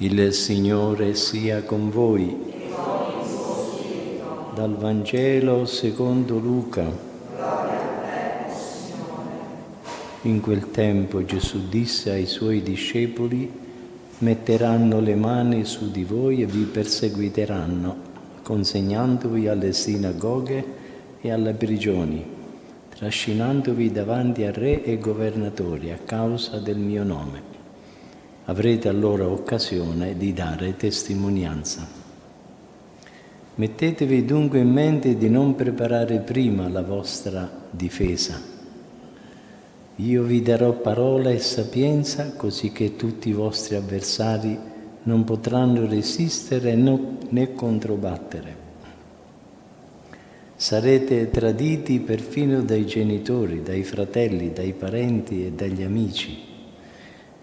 Il Signore sia con voi. Dal Vangelo secondo Luca. In quel tempo Gesù disse ai suoi discepoli, metteranno le mani su di voi e vi perseguiteranno, consegnandovi alle sinagoghe e alle prigioni, trascinandovi davanti a re e governatori a causa del mio nome avrete allora occasione di dare testimonianza. Mettetevi dunque in mente di non preparare prima la vostra difesa. Io vi darò parola e sapienza così che tutti i vostri avversari non potranno resistere né controbattere. Sarete traditi perfino dai genitori, dai fratelli, dai parenti e dagli amici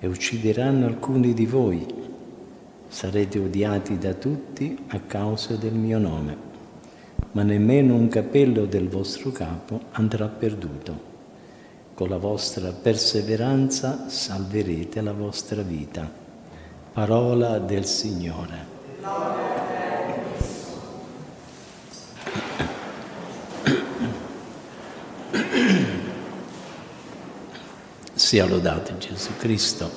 e uccideranno alcuni di voi. Sarete odiati da tutti a causa del mio nome, ma nemmeno un capello del vostro capo andrà perduto. Con la vostra perseveranza salverete la vostra vita. Parola del Signore. Sia lodato Gesù Cristo.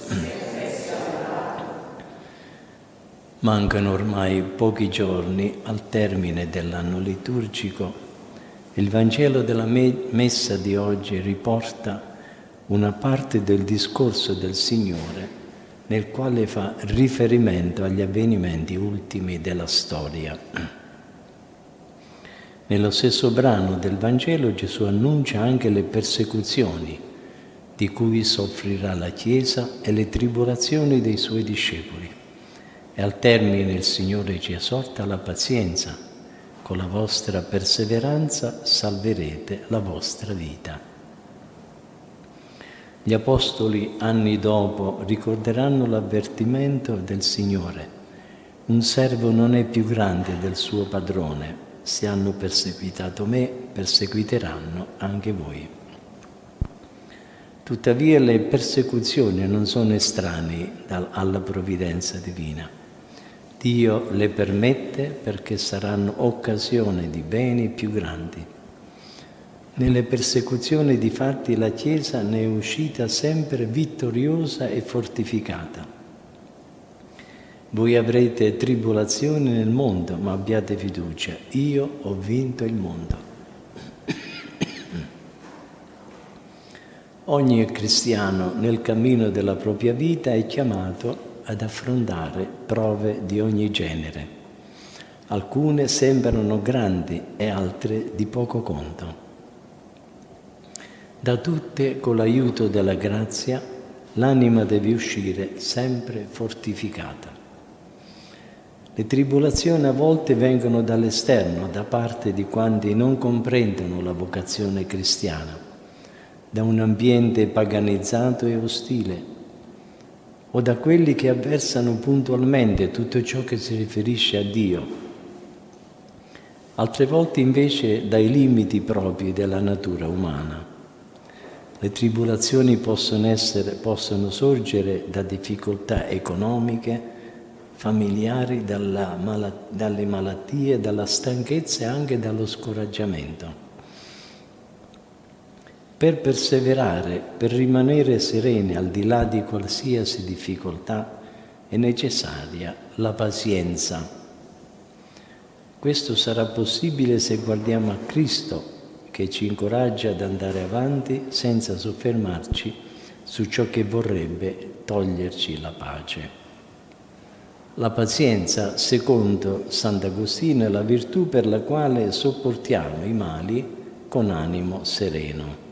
Mancano ormai pochi giorni al termine dell'anno liturgico. Il Vangelo della messa di oggi riporta una parte del discorso del Signore nel quale fa riferimento agli avvenimenti ultimi della storia. Nello stesso brano del Vangelo Gesù annuncia anche le persecuzioni di cui soffrirà la Chiesa e le tribolazioni dei suoi discepoli. E al termine il Signore ci esorta alla pazienza. Con la vostra perseveranza salverete la vostra vita. Gli Apostoli anni dopo ricorderanno l'avvertimento del Signore. Un servo non è più grande del suo padrone. Se hanno perseguitato me, perseguiteranno anche voi. Tuttavia le persecuzioni non sono estranei alla provvidenza divina. Dio le permette perché saranno occasione di beni più grandi. Nelle persecuzioni di fatti la Chiesa ne è uscita sempre vittoriosa e fortificata. Voi avrete tribolazioni nel mondo, ma abbiate fiducia, io ho vinto il mondo. Ogni cristiano nel cammino della propria vita è chiamato ad affrontare prove di ogni genere. Alcune sembrano grandi e altre di poco conto. Da tutte, con l'aiuto della grazia, l'anima deve uscire sempre fortificata. Le tribolazioni a volte vengono dall'esterno, da parte di quanti non comprendono la vocazione cristiana da un ambiente paganizzato e ostile o da quelli che avversano puntualmente tutto ciò che si riferisce a Dio. Altre volte invece dai limiti propri della natura umana. Le tribolazioni possono, essere, possono sorgere da difficoltà economiche, familiari, dalla, dalle malattie, dalla stanchezza e anche dallo scoraggiamento. Per perseverare, per rimanere sereni al di là di qualsiasi difficoltà, è necessaria la pazienza. Questo sarà possibile se guardiamo a Cristo che ci incoraggia ad andare avanti senza soffermarci su ciò che vorrebbe toglierci la pace. La pazienza, secondo Sant'Agostino, è la virtù per la quale sopportiamo i mali con animo sereno.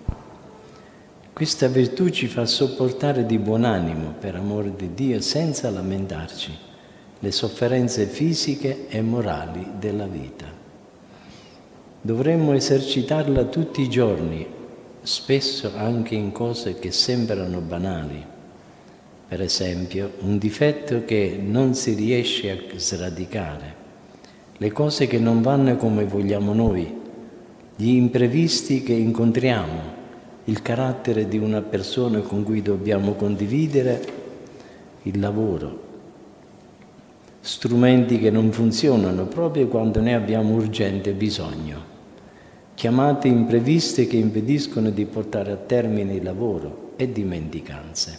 Questa virtù ci fa sopportare di buon animo, per amore di Dio, senza lamentarci, le sofferenze fisiche e morali della vita. Dovremmo esercitarla tutti i giorni, spesso anche in cose che sembrano banali. Per esempio, un difetto che non si riesce a sradicare, le cose che non vanno come vogliamo noi, gli imprevisti che incontriamo, il carattere di una persona con cui dobbiamo condividere il lavoro, strumenti che non funzionano proprio quando ne abbiamo urgente bisogno, chiamate impreviste che impediscono di portare a termine il lavoro e dimenticanze.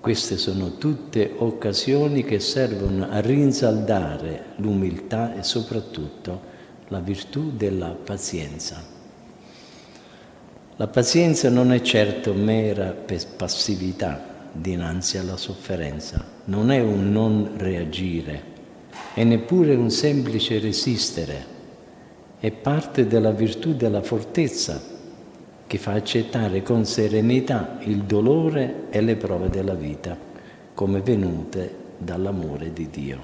Queste sono tutte occasioni che servono a rinsaldare l'umiltà e soprattutto la virtù della pazienza. La pazienza non è certo mera passività dinanzi alla sofferenza, non è un non reagire, è neppure un semplice resistere, è parte della virtù della fortezza che fa accettare con serenità il dolore e le prove della vita come venute dall'amore di Dio.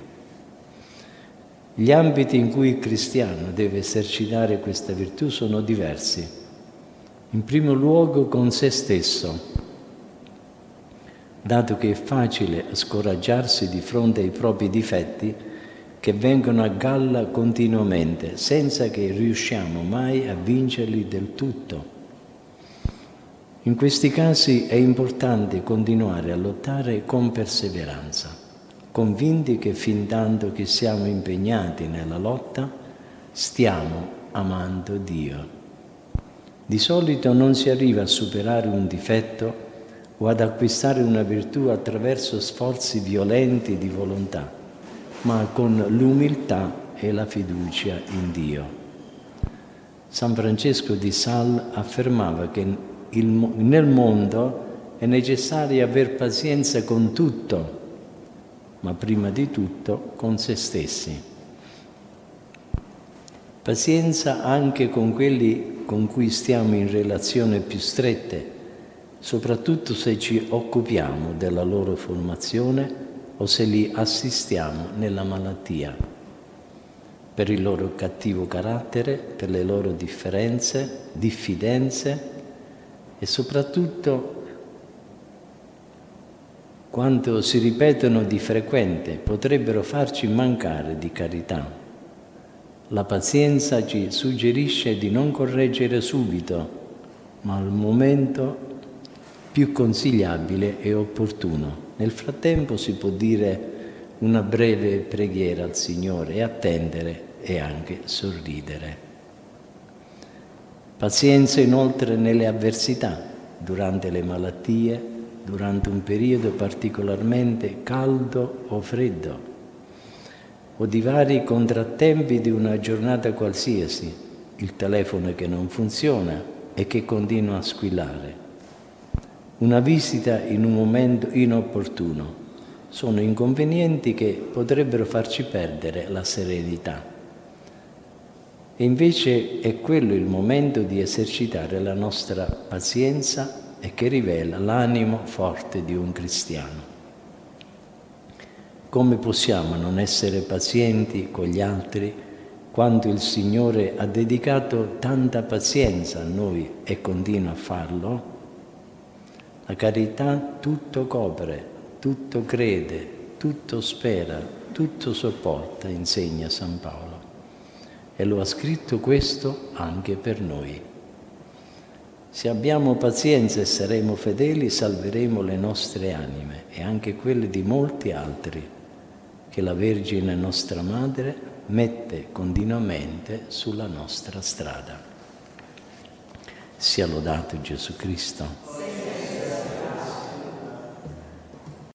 Gli ambiti in cui il cristiano deve esercitare questa virtù sono diversi. In primo luogo con se stesso, dato che è facile scoraggiarsi di fronte ai propri difetti che vengono a galla continuamente, senza che riusciamo mai a vincerli del tutto. In questi casi è importante continuare a lottare con perseveranza, convinti che fin tanto che siamo impegnati nella lotta stiamo amando Dio. Di solito non si arriva a superare un difetto o ad acquistare una virtù attraverso sforzi violenti di volontà, ma con l'umiltà e la fiducia in Dio. San Francesco di Sal affermava che il, nel mondo è necessario aver pazienza con tutto, ma prima di tutto con se stessi. Pazienza anche con quelli con cui stiamo in relazione più strette, soprattutto se ci occupiamo della loro formazione o se li assistiamo nella malattia, per il loro cattivo carattere, per le loro differenze, diffidenze e soprattutto quanto si ripetono di frequente potrebbero farci mancare di carità. La pazienza ci suggerisce di non correggere subito, ma al momento più consigliabile e opportuno. Nel frattempo si può dire una breve preghiera al Signore e attendere e anche sorridere. Pazienza inoltre nelle avversità, durante le malattie, durante un periodo particolarmente caldo o freddo, o di vari contrattempi di una giornata qualsiasi, il telefono che non funziona e che continua a squillare, una visita in un momento inopportuno, sono inconvenienti che potrebbero farci perdere la serenità. E invece è quello il momento di esercitare la nostra pazienza e che rivela l'animo forte di un cristiano. Come possiamo non essere pazienti con gli altri quando il Signore ha dedicato tanta pazienza a noi e continua a farlo? La carità tutto copre, tutto crede, tutto spera, tutto sopporta, insegna San Paolo e lo ha scritto questo anche per noi. Se abbiamo pazienza e saremo fedeli, salveremo le nostre anime e anche quelle di molti altri che la Vergine nostra Madre mette continuamente sulla nostra strada. Sia lodato Gesù Cristo.